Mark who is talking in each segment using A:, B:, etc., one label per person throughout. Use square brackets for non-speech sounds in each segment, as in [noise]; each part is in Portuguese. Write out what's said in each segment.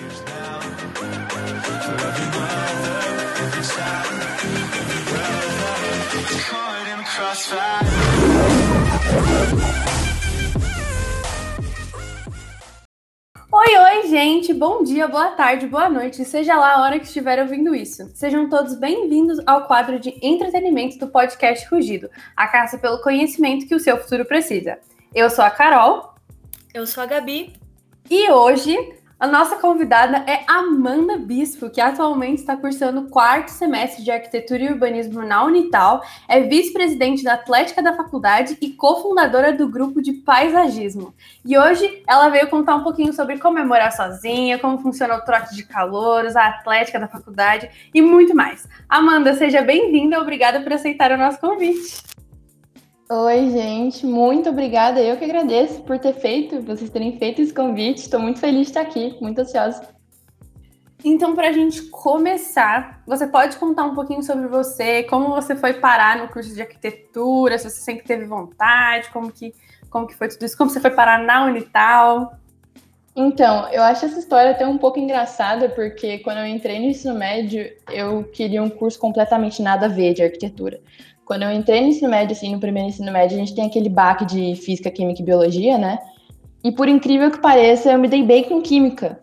A: Oi, oi, gente! Bom dia, boa tarde, boa noite, seja lá a hora que estiver ouvindo isso. Sejam todos bem-vindos ao quadro de entretenimento do podcast Rugido, a caça pelo conhecimento que o seu futuro precisa. Eu sou a Carol.
B: Eu sou a Gabi.
A: E hoje a nossa convidada é Amanda Bispo, que atualmente está cursando o quarto semestre de Arquitetura e Urbanismo na Unital, é vice-presidente da Atlética da Faculdade e cofundadora do grupo de Paisagismo. E hoje ela veio contar um pouquinho sobre como é sozinha, como funciona o trote de calouros, a Atlética da Faculdade e muito mais. Amanda, seja bem-vinda, obrigada por aceitar o nosso convite.
C: Oi, gente, muito obrigada. Eu que agradeço por ter feito, vocês terem feito esse convite. Estou muito feliz de estar aqui, muito ansiosa.
A: Então, para a gente começar, você pode contar um pouquinho sobre você, como você foi parar no curso de arquitetura, se você sempre teve vontade, como que, como que foi tudo isso, como você foi parar na Unital?
C: Então, eu acho essa história até um pouco engraçada, porque quando eu entrei no ensino médio, eu queria um curso completamente nada a ver de arquitetura. Quando eu entrei no ensino médio, assim, no primeiro ensino médio, a gente tem aquele baque de física, química e biologia, né? E por incrível que pareça, eu me dei bem com química.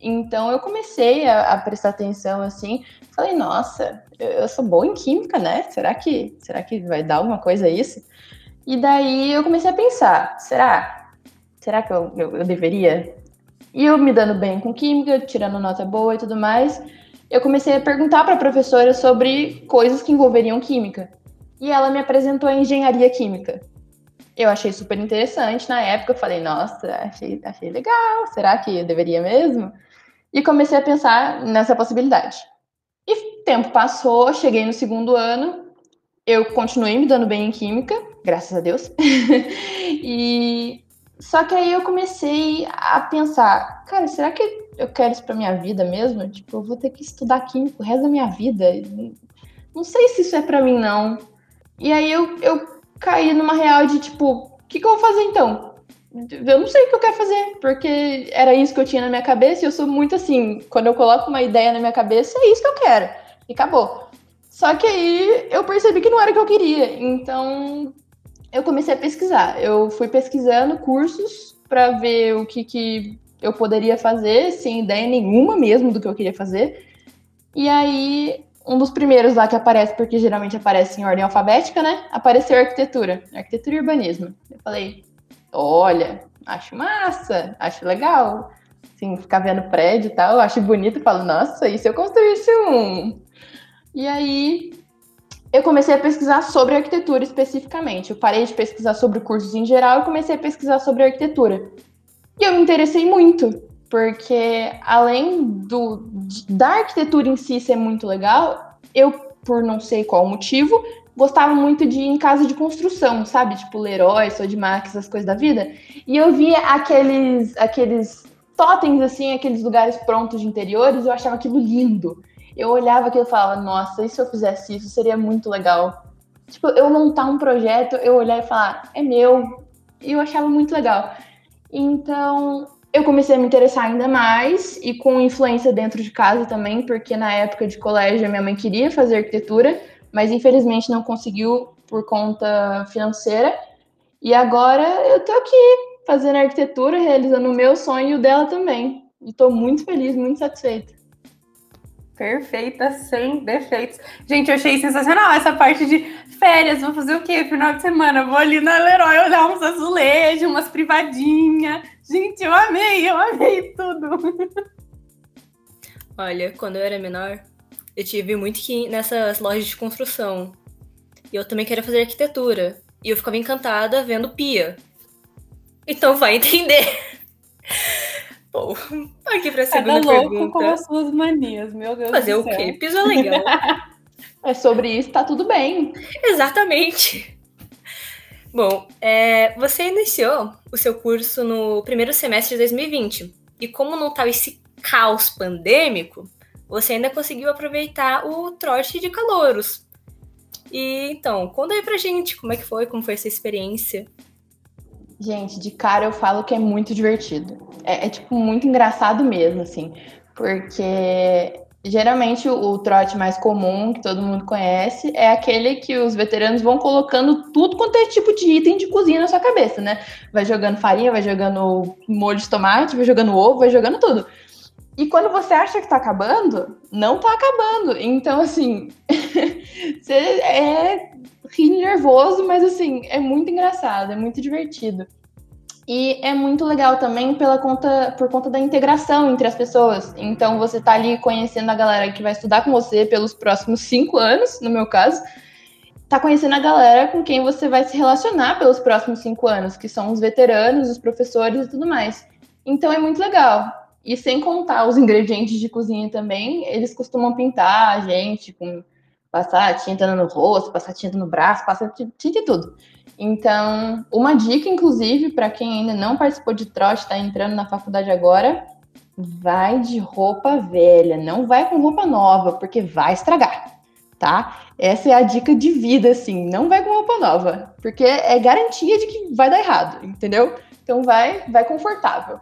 C: Então eu comecei a, a prestar atenção assim, falei, nossa, eu, eu, sou boa em química, né? Será que, será que vai dar alguma coisa isso? E daí eu comecei a pensar, será? Será que eu, eu, eu deveria? E eu me dando bem com química, tirando nota boa e tudo mais, eu comecei a perguntar para a professora sobre coisas que envolveriam química e ela me apresentou a engenharia química. Eu achei super interessante na época, eu falei, nossa, achei, achei legal, será que eu deveria mesmo? E comecei a pensar nessa possibilidade. E tempo passou, cheguei no segundo ano, eu continuei me dando bem em química, graças a Deus. [laughs] e só que aí eu comecei a pensar, cara, será que eu quero isso para minha vida mesmo? Tipo, eu vou ter que estudar química o resto da minha vida. Não sei se isso é para mim não. E aí eu, eu caí numa real de tipo, o que, que eu vou fazer então? Eu não sei o que eu quero fazer, porque era isso que eu tinha na minha cabeça e eu sou muito assim, quando eu coloco uma ideia na minha cabeça, é isso que eu quero. E acabou. Só que aí eu percebi que não era o que eu queria. Então eu comecei a pesquisar. Eu fui pesquisando cursos para ver o que, que eu poderia fazer, sem ideia nenhuma mesmo do que eu queria fazer. E aí um dos primeiros lá que aparece, porque geralmente aparece em ordem alfabética, né? Apareceu arquitetura, arquitetura e urbanismo. Eu falei, olha, acho massa, acho legal. Assim, ficar vendo prédio e tal, acho bonito, falo, nossa, e se eu construísse um? E aí eu comecei a pesquisar sobre arquitetura especificamente. Eu parei de pesquisar sobre cursos em geral e comecei a pesquisar sobre arquitetura. E eu me interessei muito, porque além do, da arquitetura em si ser muito legal, eu, por não sei qual motivo, gostava muito de ir em casa de construção, sabe? Tipo Leroy, Sodimac, essas coisas da vida. E eu via aqueles, aqueles totens, assim, aqueles lugares prontos de interiores, eu achava aquilo lindo. Eu olhava aquilo e falava, nossa, e se eu fizesse isso, seria muito legal. Tipo, eu montar um projeto, eu olhar e falar, é meu. E eu achava muito legal. Então, eu comecei a me interessar ainda mais e com influência dentro de casa também, porque na época de colégio minha mãe queria fazer arquitetura, mas infelizmente não conseguiu por conta financeira. E agora eu tô aqui fazendo arquitetura, realizando o meu sonho e o dela também. E tô muito feliz, muito satisfeita.
A: Perfeita, sem defeitos. Gente, eu achei sensacional essa parte de férias. Vou fazer o quê? Final de semana. Vou ali na Leroy olhar uns azulejos, umas privadinhas. Gente, eu amei, eu amei tudo. [laughs]
B: Olha, quando eu era menor, eu tive muito que ir nessas lojas de construção. E eu também queria fazer arquitetura. E eu ficava encantada vendo pia. Então vai entender. [laughs] Bom, aqui pra segunda
A: Cada louco
B: pergunta.
A: com as suas manias, meu Deus
B: Fazer
A: do
B: o
A: céu.
B: quê? Piso é legal. [laughs]
C: É sobre isso, tá tudo bem.
B: Exatamente. Bom, é, você iniciou o seu curso no primeiro semestre de 2020. E como não estava esse caos pandêmico, você ainda conseguiu aproveitar o trote de calouros. E então, conta aí pra gente como é que foi, como foi essa experiência.
C: Gente, de cara eu falo que é muito divertido. É, é tipo muito engraçado mesmo, assim, porque geralmente o, trote mais comum que todo mundo conhece é aquele que os veteranos vão colocando tudo quanto é tipo de item de cozinha na sua cabeça, né? Vai jogando farinha, vai jogando molho de tomate, vai jogando ovo, vai jogando tudo. E quando você acha que tá acabando, não tá acabando. Então, assim, [laughs] você é rir nervoso, mas assim, é muito engraçado, é muito divertido. E é muito legal também pela conta, por conta da integração entre as pessoas. Então você tá ali conhecendo a galera que vai estudar com você pelos próximos cinco anos, no meu caso. Tá conhecendo a galera com quem você vai se relacionar pelos próximos cinco anos, que são os veteranos, os professores e tudo mais. Então é muito legal. E sem contar os ingredientes de cozinha também, eles costumam pintar a gente com passar tinta no rosto, passar tinta no braço, passar tinta e tudo. Então, uma dica, inclusive, para quem ainda não participou de trote, está entrando na faculdade agora, vai de roupa velha, não vai com roupa nova, porque vai estragar, tá? Essa é a dica de vida, assim, não vai com roupa nova, porque é garantia de que vai dar errado, entendeu? Então vai, vai confortável.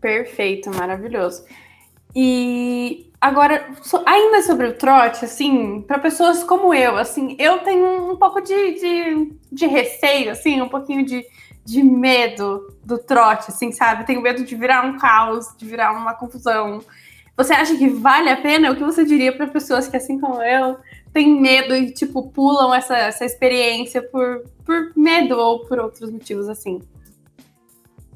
A: Perfeito, maravilhoso. E Agora, ainda sobre o trote, assim, para pessoas como eu, assim, eu tenho um pouco de, de, de receio, assim, um pouquinho de, de medo do trote, assim, sabe? Tenho medo de virar um caos, de virar uma confusão. Você acha que vale a pena? O que você diria para pessoas que, assim como eu, têm medo e, tipo, pulam essa, essa experiência por, por medo ou por outros motivos, assim?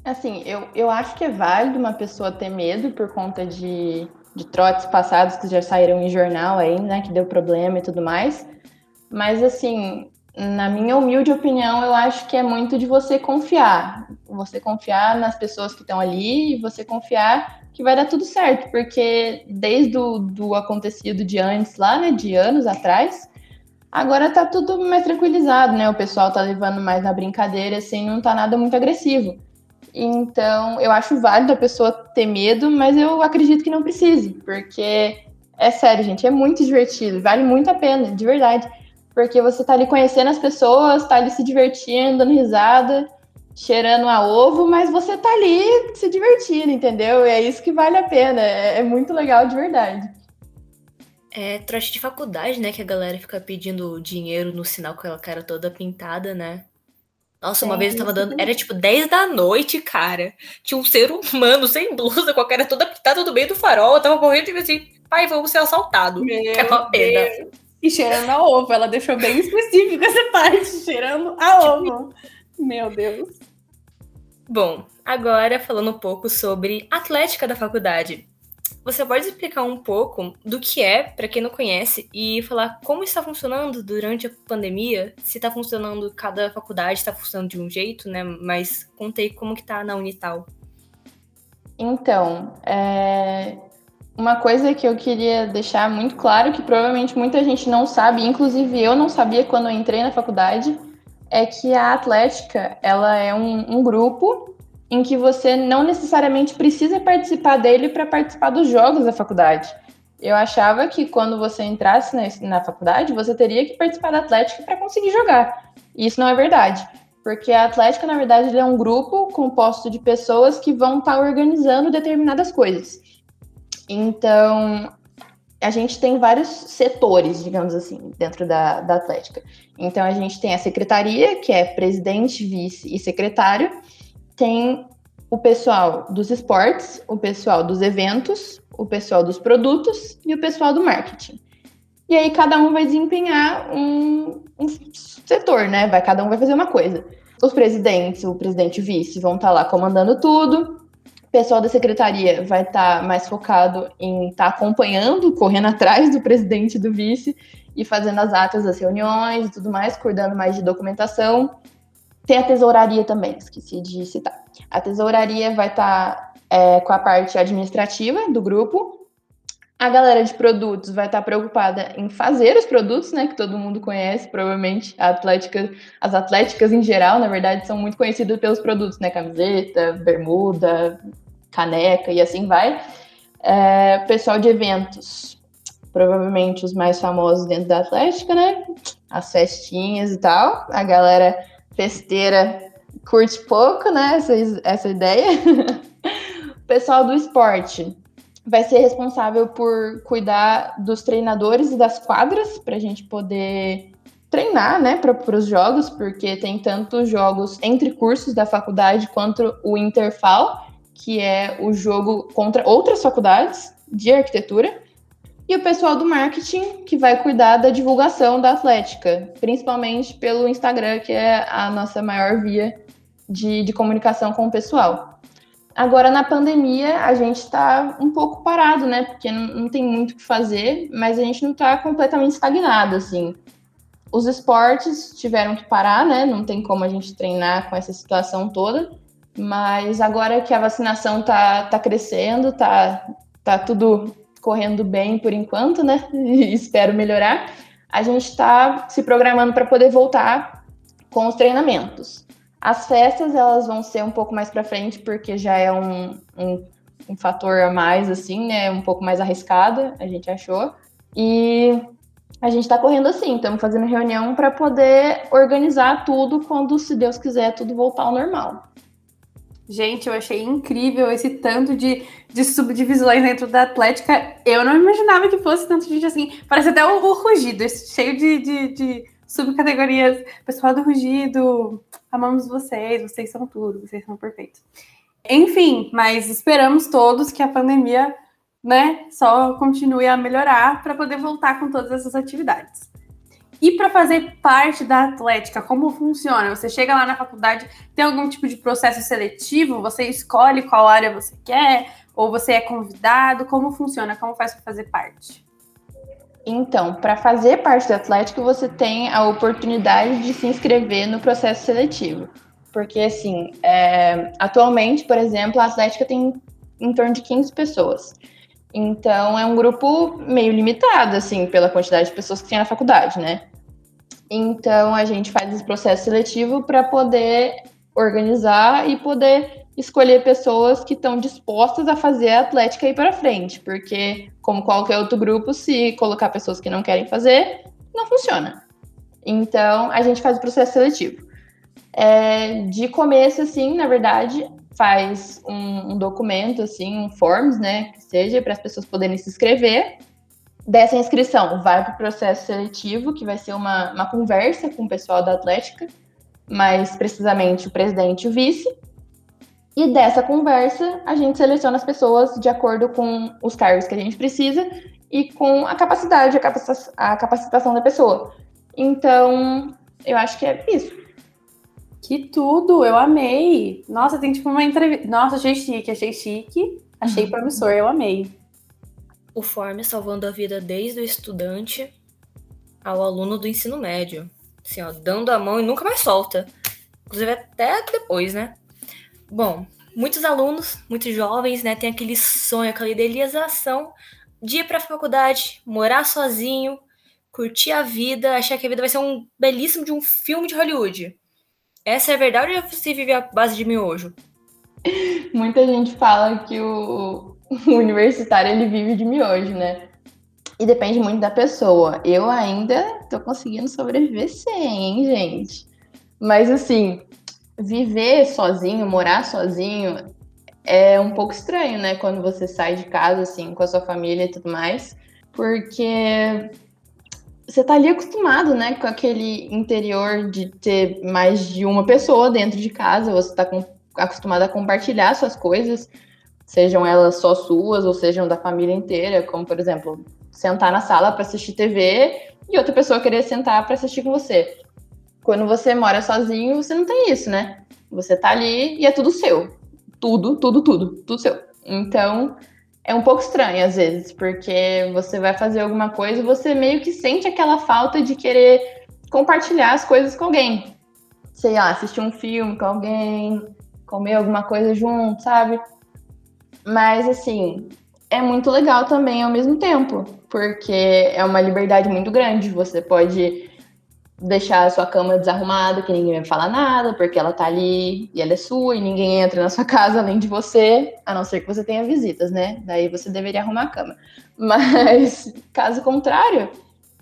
C: Assim, eu, eu acho que é válido uma pessoa ter medo por conta de de trotes passados que já saíram em jornal aí, né, que deu problema e tudo mais. Mas assim, na minha humilde opinião, eu acho que é muito de você confiar. Você confiar nas pessoas que estão ali e você confiar que vai dar tudo certo, porque desde o do acontecido de antes lá, né, de anos atrás, agora tá tudo mais tranquilizado, né? O pessoal tá levando mais na brincadeira, assim, não tá nada muito agressivo. Então, eu acho válido a pessoa ter medo, mas eu acredito que não precise, porque é sério, gente, é muito divertido, vale muito a pena, de verdade. Porque você tá ali conhecendo as pessoas, tá ali se divertindo, dando risada, cheirando a ovo, mas você tá ali se divertindo, entendeu? E é isso que vale a pena, é, é muito legal de verdade.
B: É trote de faculdade, né? Que a galera fica pedindo dinheiro no sinal com aquela cara toda pintada, né? Nossa, uma é, vez eu tava dando. Era tipo 10 da noite, cara. Tinha um ser humano [laughs] sem blusa, com a cara toda pintada no meio do farol. Eu tava morrendo e assim, pai, vamos ser assaltado. Meu é uma pena. Deus.
A: E cheirando a ovo. Ela deixou bem [laughs] específico essa parte, cheirando a tipo ovo. Meu Deus.
B: Bom, agora falando um pouco sobre atlética da faculdade. Você pode explicar um pouco do que é, para quem não conhece, e falar como está funcionando durante a pandemia? Se está funcionando, cada faculdade está funcionando de um jeito, né? Mas contei como que tá na Unital.
C: Então, é... uma coisa que eu queria deixar muito claro, que provavelmente muita gente não sabe, inclusive eu não sabia quando entrei na faculdade, é que a Atlética, ela é um, um grupo em que você não necessariamente precisa participar dele para participar dos jogos da faculdade. Eu achava que quando você entrasse na, faculdade, você teria que participar da Atlética para conseguir jogar. E isso não é verdade. Porque a Atlética, na verdade, é um grupo composto de pessoas que vão estar tá organizando determinadas coisas. Então, a gente tem vários setores, digamos assim, dentro da, da Atlética. Então, a gente tem a secretaria, que é presidente, vice e secretário tem o pessoal dos esportes, o pessoal dos eventos, o pessoal dos produtos e o pessoal do marketing. E aí cada um vai desempenhar um, um setor, né? Vai, cada um vai fazer uma coisa. Os presidentes, o presidente e o vice vão estar tá lá comandando tudo. O pessoal da secretaria vai estar tá mais focado em estar tá acompanhando, correndo atrás do presidente e do vice e fazendo as atas das reuniões e tudo mais, cuidando mais de documentação. Tem a tesouraria também, esqueci de citar. A tesouraria vai estar tá, é, com a parte administrativa do grupo. A galera de produtos vai estar tá preocupada em fazer os produtos, né? Que todo mundo conhece, provavelmente. A atlética, as atléticas em geral, na verdade, são muito conhecidas pelos produtos, né? Camiseta, bermuda, caneca e assim vai. É, pessoal de eventos, provavelmente os mais famosos dentro da Atlética, né? As festinhas e tal. A galera festeira curte pouco, né, essa, essa ideia. o [laughs] pessoal do esporte vai ser responsável por cuidar dos treinadores e das quadras para a gente poder treinar, né, para os jogos, porque tem tanto jogos entre cursos da faculdade quanto o Interfal, que é o jogo contra outras faculdades de arquitetura, e o pessoal do marketing, que vai cuidar da divulgação da Atlética, principalmente pelo Instagram, que é a nossa maior via de, de comunicação com o pessoal. Agora, na pandemia, a gente está um pouco parado, né? Porque não, não tem muito o que fazer, mas a gente não está completamente estagnado, assim. Os esportes tiveram que parar, né? Não tem como a gente treinar com essa situação toda. Mas agora que a vacinação tá, tá crescendo, tá, tá tudo correndo bem por enquanto, né? [laughs] E espero melhorar. A gente está se programando para poder voltar com os treinamentos. As festas elas vão ser um pouco mais para frente, porque já é um, um, um fator a mais, assim, né? Um pouco mais arriscado, a gente achou. E a gente está correndo assim, estamos fazendo reunião para poder organizar tudo quando, se Deus quiser, tudo voltar ao normal.
A: Gente, eu achei incrível esse tanto de, de subdivisões dentro da Atlética. Eu não imaginava que fosse tanto gente assim. Parece até o, o Rugido, cheio de, de, de subcategorias. Pessoal do Rugido, amamos vocês, vocês são tudo, vocês são perfeitos. Enfim, mas esperamos todos que a pandemia né, só continue a melhorar para poder voltar com todas essas atividades. E para fazer parte da Atlética, como funciona? Você chega lá na faculdade, tem algum tipo de processo seletivo? Você escolhe qual área você quer? Ou você é convidado? Como funciona? Como faz para fazer parte?
C: Então, para fazer parte da Atlética, você tem a oportunidade de se inscrever no processo seletivo. Porque, assim, é, atualmente, por exemplo, a Atlética tem em torno de 15 pessoas. Então é um grupo meio limitado, assim, pela quantidade de pessoas que tem na faculdade, né? Então a gente faz esse processo seletivo para poder organizar e poder escolher pessoas que estão dispostas a fazer a atlética ir para frente, porque como qualquer outro grupo, se colocar pessoas que não querem fazer, não funciona. Então a gente faz o processo seletivo. É, de começo, assim, na verdade, faz um, um documento, assim, um forms, né, que seja, para as pessoas poderem se inscrever. Dessa inscrição, vai para o processo seletivo, que vai ser uma, uma conversa com o pessoal da Atlética, mais precisamente o presidente e o vice. E dessa conversa, a gente seleciona as pessoas de acordo com os cargos que a gente precisa e com a capacidade, a, capacitação, a capacitação da pessoa. Então, eu acho que é isso.
A: Que tudo, eu amei. Nossa, tem tipo uma entrevista. Nossa, achei chique, achei chique, achei uhum. promissor, eu amei.
B: O Form salvando a vida desde o estudante ao aluno do ensino médio. Assim, ó, dando a mão e nunca mais solta. Inclusive até depois, né? Bom, muitos alunos, muitos jovens, né, tem aquele sonho, aquela idealização de ir para a faculdade, morar sozinho, curtir a vida, achar que a vida vai ser um belíssimo de um filme de Hollywood. Essa é a verdade ou você vive à base de miojo?
C: Muita gente fala que o, o universitário ele vive de miojo, né? E depende muito da pessoa. Eu ainda tô conseguindo sobreviver sem, hein, gente? Mas assim, viver sozinho, morar sozinho, é um pouco estranho, né? Quando você sai de casa, assim, com a sua família e tudo mais. Porque você tá ali acostumado, né, com aquele interior de ter mais de uma pessoa dentro de casa, você tá com, acostumado a compartilhar suas coisas, sejam elas só suas ou sejam da família inteira, como por exemplo, sentar na sala para assistir TV e outra pessoa querer sentar para assistir com você. Quando você mora sozinho, você não tem isso, né? Você tá ali e é tudo seu. Tudo, tudo, tudo, tudo seu. Então, é um pouco estranho às vezes, porque você vai fazer alguma coisa e você meio que sente aquela falta de querer compartilhar as coisas com alguém. Sei lá, assistir um filme com alguém, comer alguma coisa junto, sabe? Mas assim, é muito legal também ao mesmo tempo, porque é uma liberdade muito grande. Você pode deixar a sua cama desarrumada, que ninguém vai falar nada, porque ela tá ali e ela é sua e ninguém entra na sua [laughs] casa além de você, a não ser que você tenha visitas, né? Daí você deveria arrumar a cama. [laughs] Mas, caso contrário,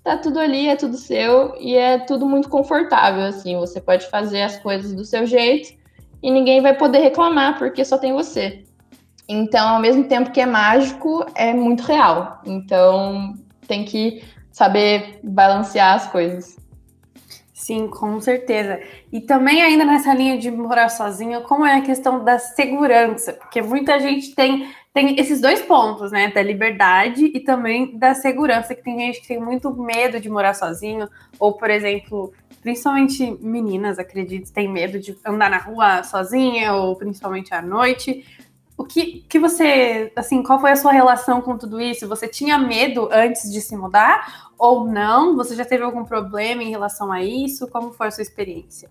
C: tá tudo ali, é tudo seu e é tudo muito confortável, assim. Você pode fazer as coisas do seu jeito e ninguém vai poder reclamar porque só tem você. Então, ao mesmo tempo que é mágico, é muito real. Então, tem que saber balancear as coisas.
A: Sim, com certeza. E também ainda nessa linha de morar sozinho, como é a questão da segurança? Porque muita gente tem, tem esses dois pontos, né? Da liberdade e também da segurança, que tem gente que tem muito medo de morar sozinho, ou, por exemplo, principalmente meninas, acredito, tem medo de andar na rua sozinha, ou principalmente à noite. O que, que você, assim, qual foi a sua relação com tudo isso? Você tinha medo antes de se mudar ou não? Você já teve algum problema em relação a isso? Como foi a sua experiência?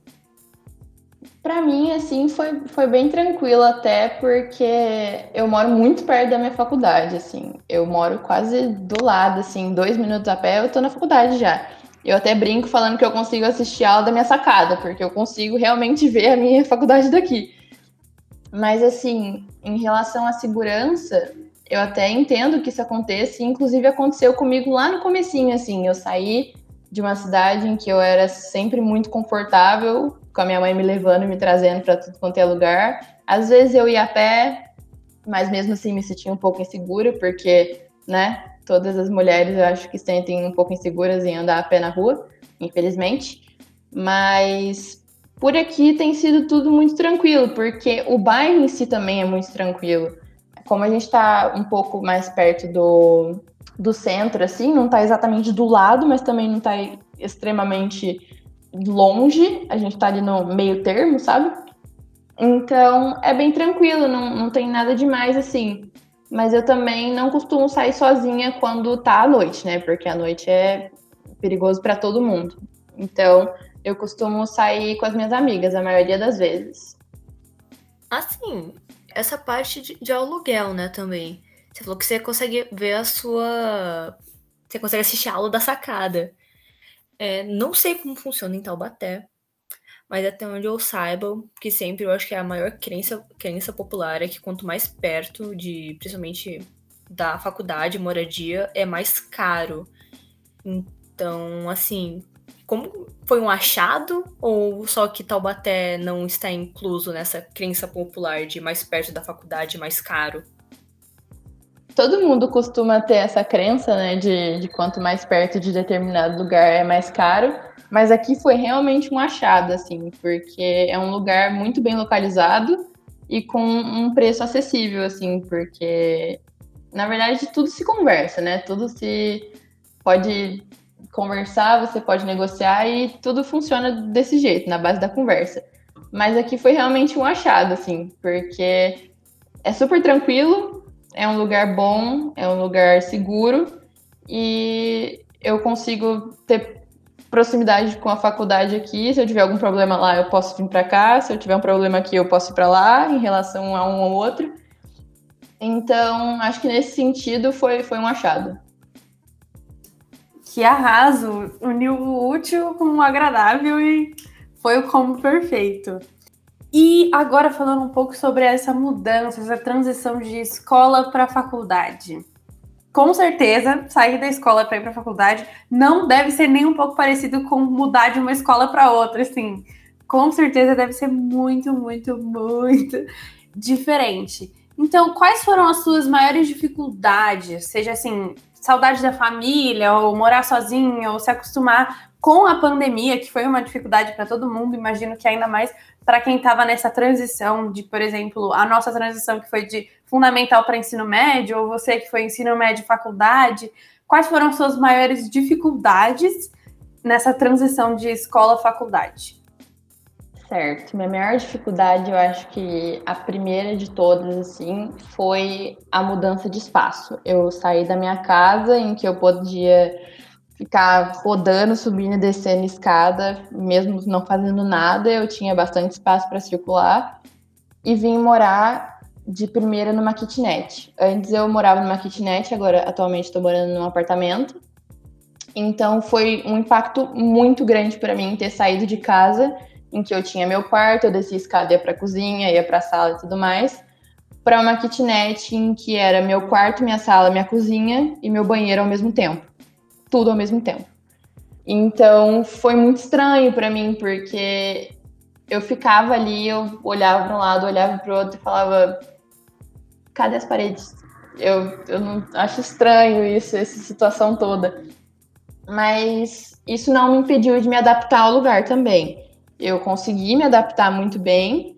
C: Para mim, assim, foi, foi bem tranquilo até porque eu moro muito perto da minha faculdade, assim. Eu moro quase do lado, assim, dois minutos a pé eu tô na faculdade já. Eu até brinco falando que eu consigo assistir a aula da minha sacada, porque eu consigo realmente ver a minha [laughs] faculdade daqui. Mas, assim, em relação à segurança, eu até entendo que isso aconteça, inclusive aconteceu comigo lá no comecinho, assim, eu saí de uma cidade em que eu era sempre muito confortável, com a minha mãe me levando e me trazendo para tudo quanto é lugar. Às vezes eu ia a pé, mas mesmo assim me sentia um pouco insegura, porque, né, todas as mulheres eu acho que se sentem um pouco inseguras em andar a pé na rua, infelizmente. Mas por aqui tem sido tudo muito tranquilo, porque o bairro em si também é muito tranquilo. Como a gente está um pouco mais perto do, do centro, assim, não está exatamente do lado, mas também não está extremamente longe, a gente está ali no meio termo, sabe? Então é bem tranquilo, não, não tem nada demais assim. Mas eu também não costumo sair sozinha quando tá à noite, né? Porque a noite é perigoso para todo mundo. Então, eu costumo sair com as minhas amigas a maioria das vezes.
B: Assim, essa parte de, de aluguel, né, também. Você falou que você consegue ver a sua. Você consegue assistir a aula da sacada. É, não sei como funciona em Taubaté, mas até onde eu saiba, que sempre eu acho que é a maior crença, crença popular é que quanto mais perto de, principalmente da faculdade, moradia, é mais caro. Então, assim, como foi um achado ou só que Taubaté não está incluso nessa crença popular de mais perto da faculdade, mais caro?
C: Todo mundo costuma ter essa crença, né, de, de quanto mais perto de determinado lugar é mais caro, mas aqui foi realmente um achado, assim, porque é um lugar muito bem localizado e com um preço acessível, assim, porque na verdade tudo se conversa, né? Tudo se pode conversar, você pode negociar e tudo funciona desse jeito, na base da conversa. Mas aqui foi realmente um achado, assim, porque é super tranquilo, é um lugar bom, é um lugar seguro e eu consigo ter proximidade com a faculdade aqui. Se eu tiver algum problema lá, eu posso vir para cá. Se eu tiver um problema aqui, eu posso ir para lá, em relação a um ou outro. Então, acho que nesse sentido foi, foi um achado
A: que arraso, uniu o útil com o agradável e foi o combo perfeito. E agora falando um pouco sobre essa mudança, essa transição de escola para faculdade. Com certeza, sair da escola para ir para faculdade não deve ser nem um pouco parecido com mudar de uma escola para outra, assim. Com certeza deve ser muito, muito, muito diferente. Então, quais foram as suas maiores dificuldades? Seja assim, saudade da família, ou morar sozinha, ou se acostumar com a pandemia, que foi uma dificuldade para todo mundo, imagino que ainda mais para quem estava nessa transição de, por exemplo, a nossa transição que foi de fundamental para ensino médio, ou você que foi ensino médio faculdade, quais foram as suas maiores dificuldades nessa transição de escola-faculdade?
C: Certo. Minha maior dificuldade, eu acho que a primeira de todas, assim, foi a mudança de espaço. Eu saí da minha casa, em que eu podia ficar rodando, subindo e descendo escada, mesmo não fazendo nada, eu tinha bastante espaço para circular, e vim morar de primeira numa kitnet. Antes eu morava numa kitnet, agora atualmente estou morando num apartamento. Então foi um impacto muito grande para mim ter saído de casa em que eu tinha meu quarto, eu descia a escada, ia para cozinha, ia para sala e tudo mais, para uma kitnet em que era meu quarto, minha sala, minha cozinha e meu banheiro ao mesmo tempo. Tudo ao mesmo tempo. Então foi muito estranho para mim, porque eu ficava ali, eu olhava para um lado, olhava para o outro e falava: cadê as paredes? Eu, eu não acho estranho isso, essa situação toda. Mas isso não me impediu de me adaptar ao lugar também. Eu consegui me adaptar muito bem,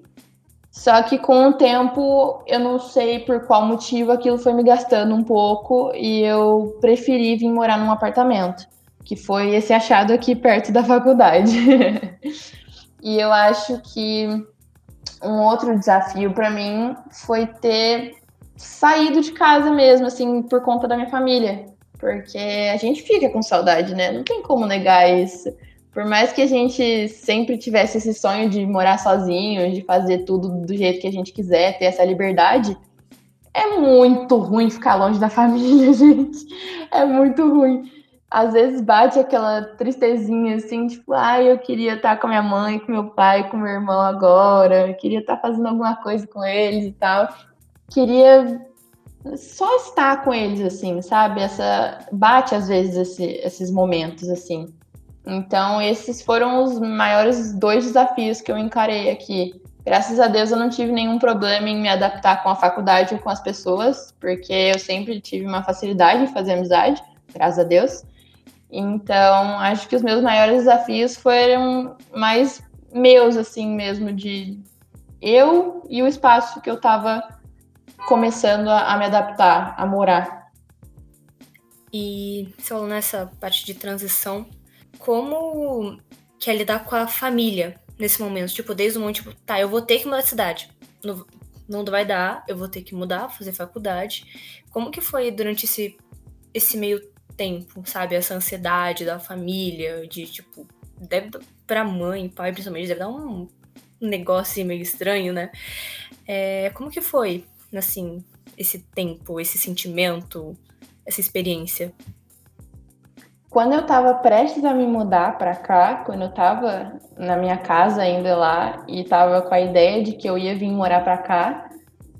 C: só que com o tempo, eu não sei por qual motivo aquilo foi me gastando um pouco e eu preferi vir morar num apartamento, que foi esse achado aqui perto da faculdade. [laughs] e eu acho que um outro desafio para mim foi ter saído de casa mesmo, assim, por conta da minha família. Porque a gente fica com saudade, né? Não tem como negar isso. Por mais que a gente sempre tivesse esse sonho de morar sozinho, de fazer tudo do jeito que a gente quiser, ter essa liberdade, é muito ruim ficar longe da [laughs] família, gente. É muito ruim. Às vezes bate aquela tristezinha assim, tipo, ah, eu queria estar com minha mãe, com meu pai, com meu irmão agora, eu queria estar fazendo alguma coisa com eles e tal queria só estar com eles, assim, sabe? Essa bate às vezes esse, esses momentos, assim. Então, esses foram os maiores dois desafios que eu encarei aqui. Graças a Deus eu não tive nenhum problema em me adaptar com a faculdade ou com as pessoas, porque eu sempre tive uma facilidade em fazer amizade, graças a Deus. Então, acho que os meus maiores desafios foram mais meus, assim mesmo, de eu e o espaço que eu estava começando a, a me adaptar, a morar.
B: E falou nessa parte de transição, como que é lidar com a família nesse momento? Tipo, desde o momento, tipo, tá, eu vou ter que mudar de cidade. Não, não vai dar, eu vou ter que mudar, fazer faculdade. Como que foi durante esse, esse meio tempo, sabe? Essa ansiedade da família, de, tipo, deve pra mãe, pai, principalmente, deve dar um negócio meio estranho, né? É, como que foi assim, esse tempo, esse sentimento, essa experiência?
C: Quando eu estava prestes a me mudar para cá, quando eu estava na minha casa ainda lá e estava com a ideia de que eu ia vir morar para cá,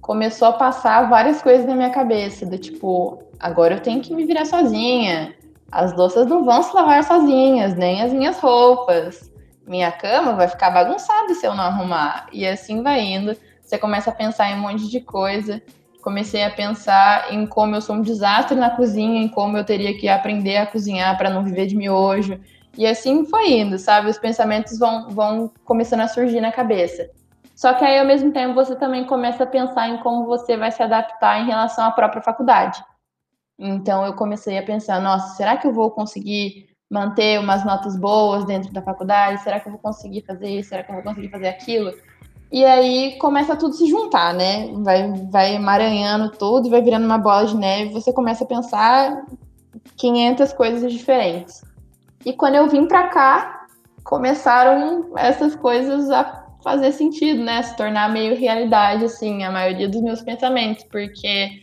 C: começou a passar várias coisas na minha cabeça, do tipo, agora eu tenho que me virar sozinha. As louças não vão se lavar sozinhas, nem as minhas roupas. Minha cama vai ficar bagunçada se eu não arrumar. E assim vai indo você começa a pensar em um monte de coisa. Comecei a pensar em como eu sou um desastre na cozinha, em como eu teria que aprender a cozinhar para não viver de miojo. E assim foi indo, sabe? Os pensamentos vão, vão começando a surgir na cabeça. Só que aí, ao mesmo tempo, você também começa a pensar em como você vai se adaptar em relação à própria faculdade. Então, eu comecei a pensar: nossa, será que eu vou conseguir manter umas notas boas dentro da faculdade? Será que eu vou conseguir fazer isso? Será que eu vou conseguir fazer aquilo? E aí começa tudo se juntar, né? Vai, vai emaranhando tudo, vai virando uma bola de neve. Você começa a pensar 500 coisas diferentes. E quando eu vim para cá, começaram essas coisas a fazer sentido, né? Se tornar meio realidade, assim, a maioria dos meus pensamentos, porque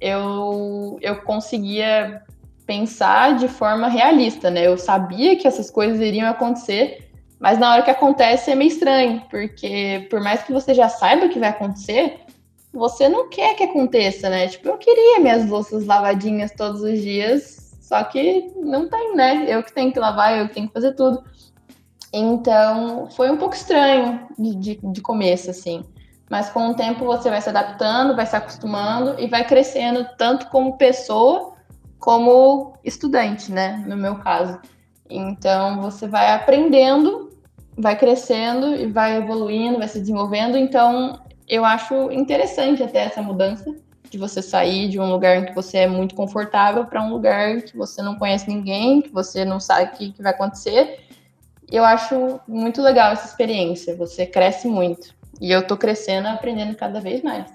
C: eu, eu conseguia pensar de forma realista, né? Eu sabia que essas coisas iriam acontecer mas na hora que acontece é meio estranho, porque por mais que você já saiba o que vai acontecer, você não quer que aconteça, né? Tipo, eu queria minhas louças lavadinhas todos os dias, só que não tem, né? Eu que tenho que lavar, eu que tenho que fazer tudo. Então, foi um pouco estranho de, de, de começo, assim. Mas com o tempo você vai se adaptando, vai se acostumando e vai crescendo tanto como pessoa como estudante, né? No meu caso. Então você vai aprendendo vai crescendo e vai evoluindo, vai se desenvolvendo. Então, eu acho interessante até essa mudança de você sair de um lugar em que você é muito confortável para um lugar que você não conhece ninguém, que você não sabe o que, que vai acontecer. Eu acho muito legal essa experiência. Você cresce muito. E eu tô crescendo, aprendendo cada vez mais.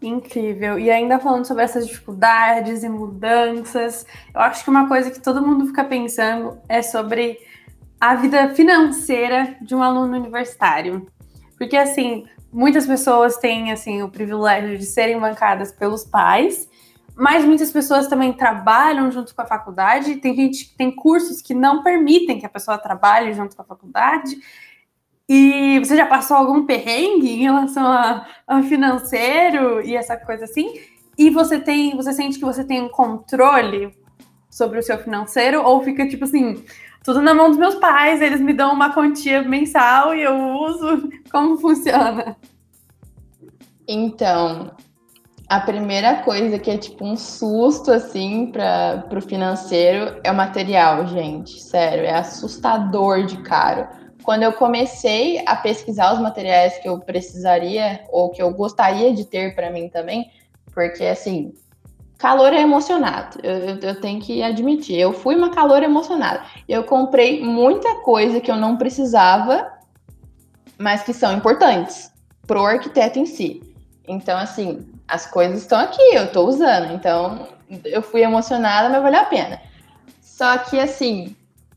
A: Incrível. E ainda falando sobre essas dificuldades e mudanças, eu acho que uma coisa que todo mundo fica pensando é sobre a vida financeira de um aluno universitário. Porque, assim, muitas pessoas têm, assim, o privilégio de serem bancadas pelos pais, mas muitas pessoas também trabalham junto com a faculdade. Tem gente tem cursos que não permitem que a pessoa trabalhe junto com a faculdade. E você já passou algum perrengue em relação a, a financeiro e essa coisa assim? E você tem, você sente que você tem um controle sobre o seu financeiro ou fica tipo assim, tudo na mão dos meus pais, eles me dão uma quantia mensal e eu uso. [laughs] Como funciona?
C: Então, a primeira coisa que é tipo um susto assim para o financeiro é o material, gente. Sério, é assustador de caro. Quando eu comecei a pesquisar os materiais que eu precisaria ou que eu gostaria de ter para mim também, porque assim, calor é emocionado. Eu, eu, eu, tenho que admitir. Eu fui uma calor emocionada. Eu comprei muita coisa que eu não precisava, mas que são importantes pro arquiteto em si. Então, assim, as coisas estão aqui, eu tô usando. Então, eu fui emocionada, mas valeu a pena. Só que, assim,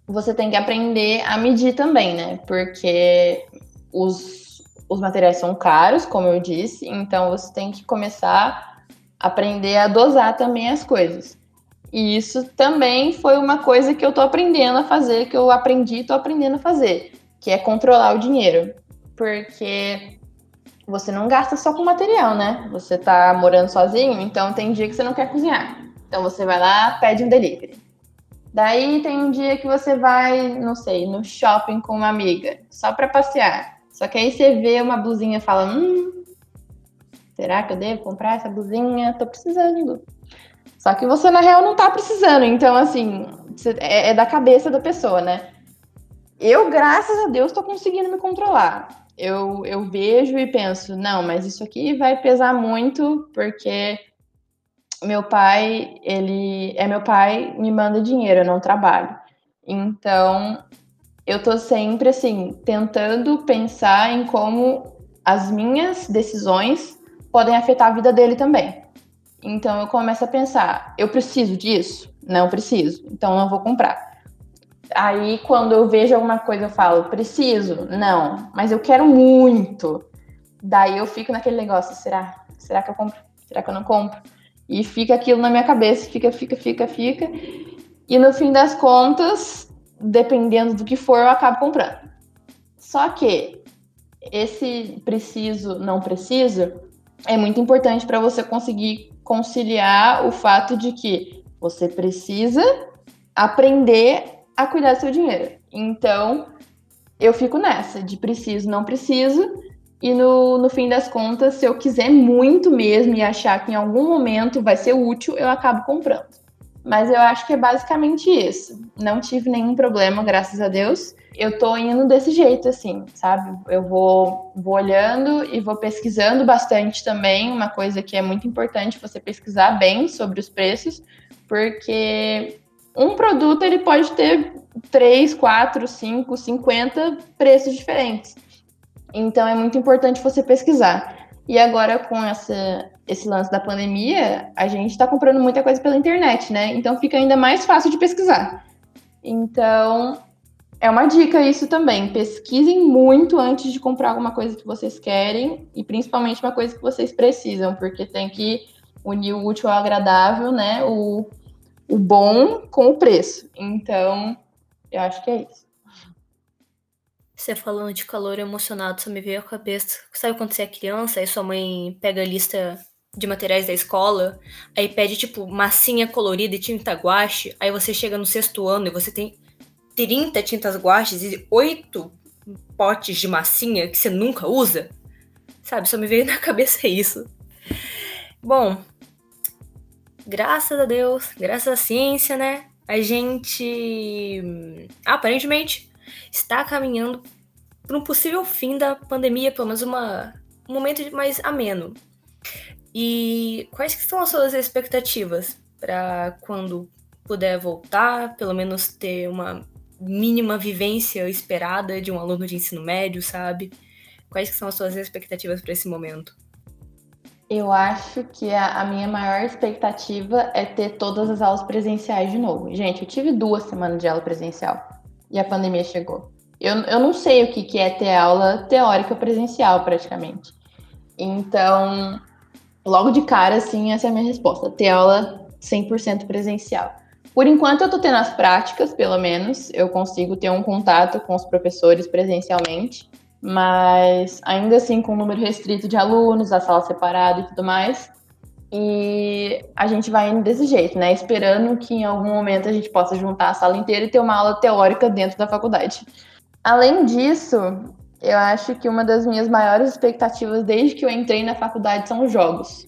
C: você tem que aprender a medir também, né? Porque os, os materiais são caros, como eu disse, então você tem que começar aprender a dosar também as coisas. E isso também foi uma coisa que eu tô aprendendo a fazer, que eu aprendi e tô aprendendo a fazer, que é controlar o dinheiro. Porque você não gasta só com material, né? Você tá morando sozinho, então tem dia que você não quer cozinhar. Então você vai lá, pede um delivery. Daí tem um dia que você vai, não sei, no shopping com uma amiga, só para passear. Só que aí você vê uma blusinha e fala: Hum, será que eu devo comprar essa blusinha? Tô precisando. Só que você, na real, não tá precisando. Então, assim, é, é da cabeça da pessoa, né? Eu, graças a Deus, tô conseguindo me controlar eu, eu vejo e penso, não, mas isso aqui vai pesar muito, porque meu pai, ele é meu pai, me manda dinheiro, eu não trabalho. Então, eu tô sempre assim, tentando pensar em como as minhas decisões podem afetar a vida dele também. Então eu começo a pensar, eu preciso disso? Não preciso, então não vou comprar. Aí, quando eu vejo alguma coisa, eu falo, preciso? Não, mas eu quero muito. Daí eu fico naquele negócio, será? Será que eu compro? Será que eu não compro? E fica aquilo na minha cabeça, fica, fica, fica, fica. E no fim das contas, dependendo do que for, eu acabo comprando. Só que esse preciso, não preciso, é muito importante para você conseguir conciliar o fato de que você precisa aprender a cuidar do seu dinheiro. Então, eu fico nessa, de preciso, não preciso. E no, no fim das contas, se eu quiser muito mesmo e achar que em algum momento vai ser útil, eu acabo comprando. Mas eu acho que é basicamente isso. Não tive nenhum problema, graças a Deus. Eu tô indo desse jeito, assim, sabe? Eu vou, vou olhando e vou pesquisando bastante também. Uma coisa que é muito importante você pesquisar bem sobre os preços, porque um produto ele pode ter 3, 4, 5, 50 preços diferentes. Então é muito importante você pesquisar. E agora com essa, esse lance da pandemia, a gente está comprando muita coisa pela internet, né? Então fica ainda mais fácil de pesquisar. Então é uma dica isso também. Pesquisem muito antes de comprar alguma coisa que vocês querem e principalmente uma coisa que vocês precisam, porque tem que unir o útil ao agradável, né? O o bom com o preço. Então, eu acho que é isso.
B: Você falando de calor emocionado, só me veio à cabeça. Sabe quando você é criança e sua mãe pega a lista de materiais da escola, aí pede, tipo, massinha colorida e tinta guache, aí você chega no sexto ano e você tem 30 tintas guaches e 8 potes de massinha que você nunca usa? Sabe, só me veio na [laughs] cabeça isso. Bom, graças a Deus, graças à ciência, né? A gente aparentemente está caminhando para um possível fim da pandemia, pelo menos uma, um momento mais ameno. E quais que são as suas expectativas para quando puder voltar, pelo menos ter uma mínima vivência esperada de um aluno de ensino médio, sabe? Quais que são as suas expectativas para esse momento?
C: Eu acho que a, a, minha maior expectativa é ter todas as aulas presenciais de novo. Gente, eu tive duas semanas de aula presencial e a pandemia chegou. Eu, eu não sei o que, que é ter aula teórica presencial, praticamente. Então, logo de cara, assim, essa é a minha resposta: ter aula 100% presencial. Por enquanto, eu tô tendo as práticas, pelo menos, eu consigo ter um contato com os professores presencialmente mas ainda assim com um número restrito de alunos, a sala separada e tudo mais. E a gente vai indo desse jeito, né? Esperando que em algum momento a gente possa juntar a sala inteira e ter uma aula teórica dentro da faculdade. Além disso, eu acho que uma das minhas maiores expectativas desde que eu entrei na faculdade são os jogos.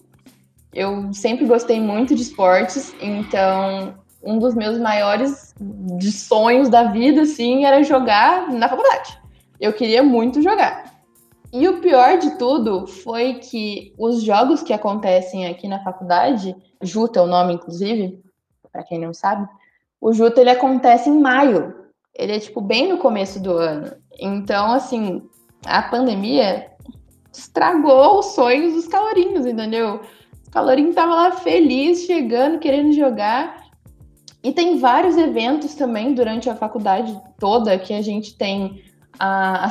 C: Eu sempre gostei muito de esportes, então um dos meus maiores sonhos da vida, assim, era jogar na faculdade. Eu queria muito jogar. E o pior de tudo foi que os jogos que acontecem aqui na faculdade, Juta é o nome, inclusive, para quem não sabe, o Juta ele acontece em maio. Ele é tipo bem no começo do ano. Então, assim, a pandemia estragou os sonhos dos calorinhos, entendeu? O calorinho tava lá feliz, chegando, querendo jogar. E tem vários eventos também durante a faculdade toda que a gente tem a, a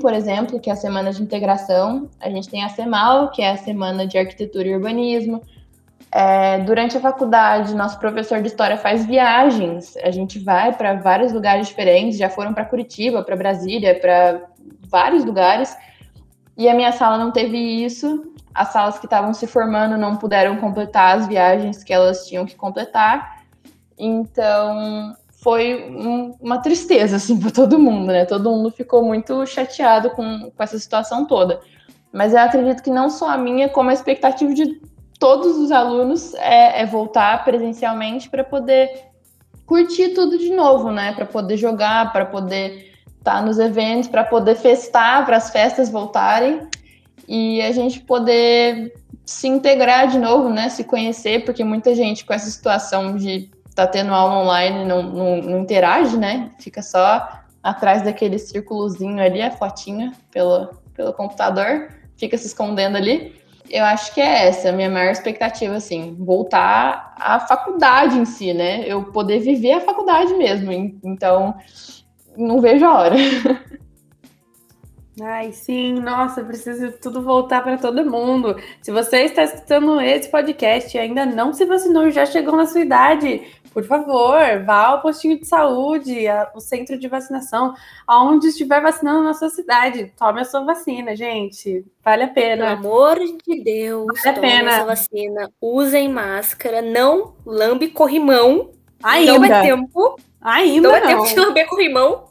C: por exemplo, que é a Semana de Integração, a gente tem a SEMAL, que é a Semana de Arquitetura e Urbanismo. É, durante a faculdade, nosso professor de história faz viagens, a gente vai para vários lugares diferentes, já foram para Curitiba, para Brasília, para vários lugares, e a minha sala não teve isso. As salas que estavam se formando não puderam completar as viagens que elas tinham que completar. Então, foi um, uma tristeza, assim, [laughs] para todo mundo, né? Todo mundo ficou muito chateado com, com essa situação toda. Mas eu acredito que não só a minha, como a expectativa de todos os alunos é, é voltar presencialmente para poder curtir tudo de novo, né? Para poder jogar, para poder estar tá nos eventos, para poder festar, para as festas voltarem e a gente poder se integrar de novo, né? Se conhecer, porque muita gente com essa situação de tá tendo aula online não, não, não, interage, né? Fica só atrás daquele círculozinho ali, a fotinha pelo, pelo computador, fica se escondendo ali. Eu acho que é essa a minha maior expectativa, assim, voltar à faculdade em si, né? Eu poder viver a faculdade mesmo. Então, não vejo a hora. [laughs]
A: Ai, sim, nossa, precisa tudo voltar para todo mundo. Se você está escutando esse podcast e ainda não se vacinou já chegou na sua idade, por favor, vá ao postinho de saúde, ao centro de vacinação, aonde estiver vacinando na sua cidade. Tome a sua vacina, gente. Vale a pena.
B: Pelo amor de Deus,
A: vale a pena.
B: a sua vacina. Usem máscara, não lambe corrimão.
A: Ainda.
B: Não é tempo.
A: Ainda
B: não.
A: É
B: tempo de lamber corrimão.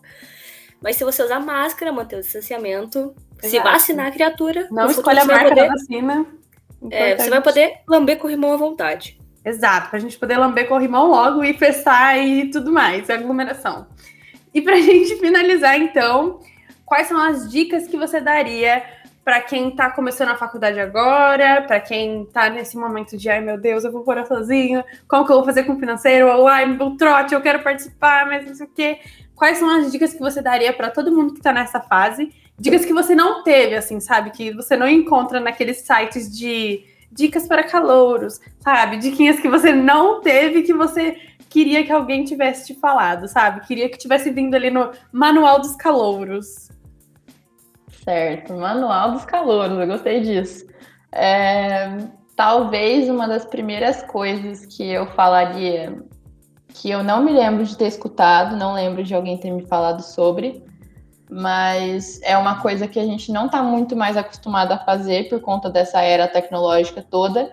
B: Mas se você usar máscara, manter o distanciamento, Exato. se vacinar a criatura...
A: Não escolha a marca poder... da vacina.
B: É, você vai poder lamber corrimão à vontade.
A: Exato, para a gente poder lamber corrimão logo e festar e tudo mais, aglomeração. E para a [laughs] gente finalizar, então, quais são as dicas que você daria para quem está começando a faculdade agora, para quem está nesse momento de, ai meu Deus, eu vou morar sozinho, como que eu vou fazer com o financeiro? Ou, ai, meu trote, eu quero participar, mas não sei o quê. Quais são as dicas que você daria para todo mundo que está nessa fase? Dicas que você não teve, assim, sabe? Que você não encontra naqueles sites de dicas para calouros, sabe? Diquinhas que você não teve que você queria que alguém tivesse te falado, sabe? Queria que tivesse vindo ali no Manual dos Calouros.
C: Certo, Manual dos Calouros, eu gostei disso. É, talvez uma das primeiras coisas que eu falaria que eu não me lembro de ter escutado, não lembro de alguém ter me falado sobre, mas é uma coisa que a gente não está muito mais acostumado a fazer por conta dessa era tecnológica toda,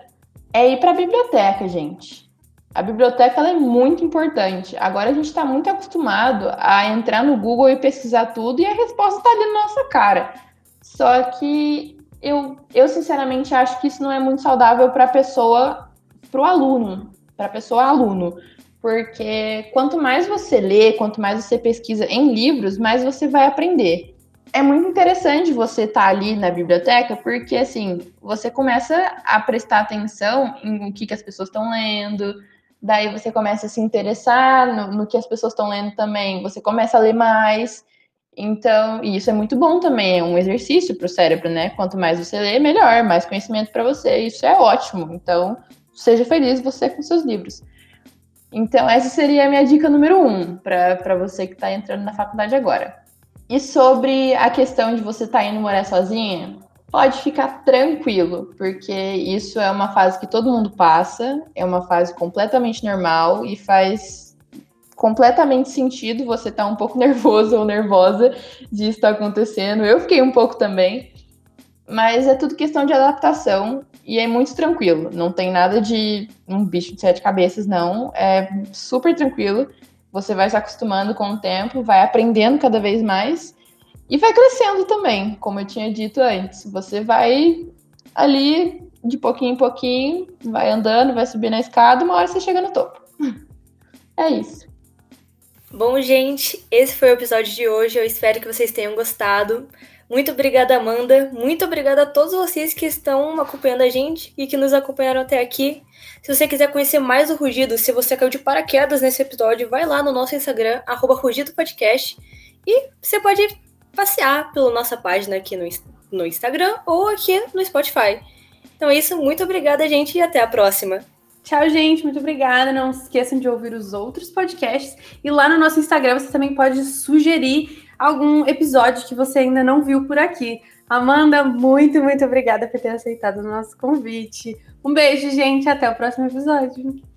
C: é ir para a biblioteca, gente. A biblioteca é muito importante. Agora a gente está muito acostumado a entrar no Google e pesquisar tudo e a resposta está ali na nossa cara. Só que eu, eu sinceramente acho que isso não é muito saudável para a pessoa, para o aluno, para a pessoa aluno porque quanto mais você lê, quanto mais você pesquisa em livros, mais você vai aprender. É muito interessante você estar tá ali na biblioteca, porque assim, você começa a prestar atenção em o que, que as pessoas estão lendo, daí você começa a se interessar no, no que as pessoas estão lendo também, você começa a ler mais. Então, isso é muito bom também, é um exercício para o cérebro, né? Quanto mais você lê, melhor, mais conhecimento para você. Isso é ótimo. Então, seja feliz você com seus livros. Então, essa seria a minha dica número um para você que está entrando na faculdade agora. E sobre a questão de você estar tá indo morar sozinha, pode ficar tranquilo, porque isso é uma fase que todo mundo passa, é uma fase completamente normal e faz completamente sentido você estar tá um pouco [laughs] nervoso ou nervosa disso estar acontecendo. Eu fiquei um pouco também, mas é tudo questão de adaptação e é muito tranquilo. Não tem nada de um bicho de sete cabeças, não. É super tranquilo. Você vai se acostumando com o tempo, vai aprendendo cada vez mais e vai crescendo também, como eu tinha dito antes. Você vai ali de pouquinho em pouquinho, vai andando, vai subir na escada, uma hora você chega no topo. [laughs] É isso.
B: Bom, gente, esse foi o episódio de hoje. Eu espero que vocês tenham gostado. Muito obrigada, Amanda. Muito obrigada a todos vocês que estão acompanhando a gente e que nos acompanharam até aqui. Se você quiser conhecer mais o Rugido, se você caiu de paraquedas nesse episódio, vai lá no nosso Instagram, RugidoPodcast, e você pode passear pela nossa página aqui no, no Instagram ou aqui no Spotify. Então é isso, muito obrigada, gente, e até a próxima.
A: Tchau, gente. Muito obrigada. Não se esqueçam de ouvir os outros podcasts. E lá no nosso Instagram você também pode sugerir algum episódio que você ainda não viu por aqui. Amanda, muito, muito obrigada por ter aceitado o nosso convite. Um beijo, gente. Até o próximo episódio.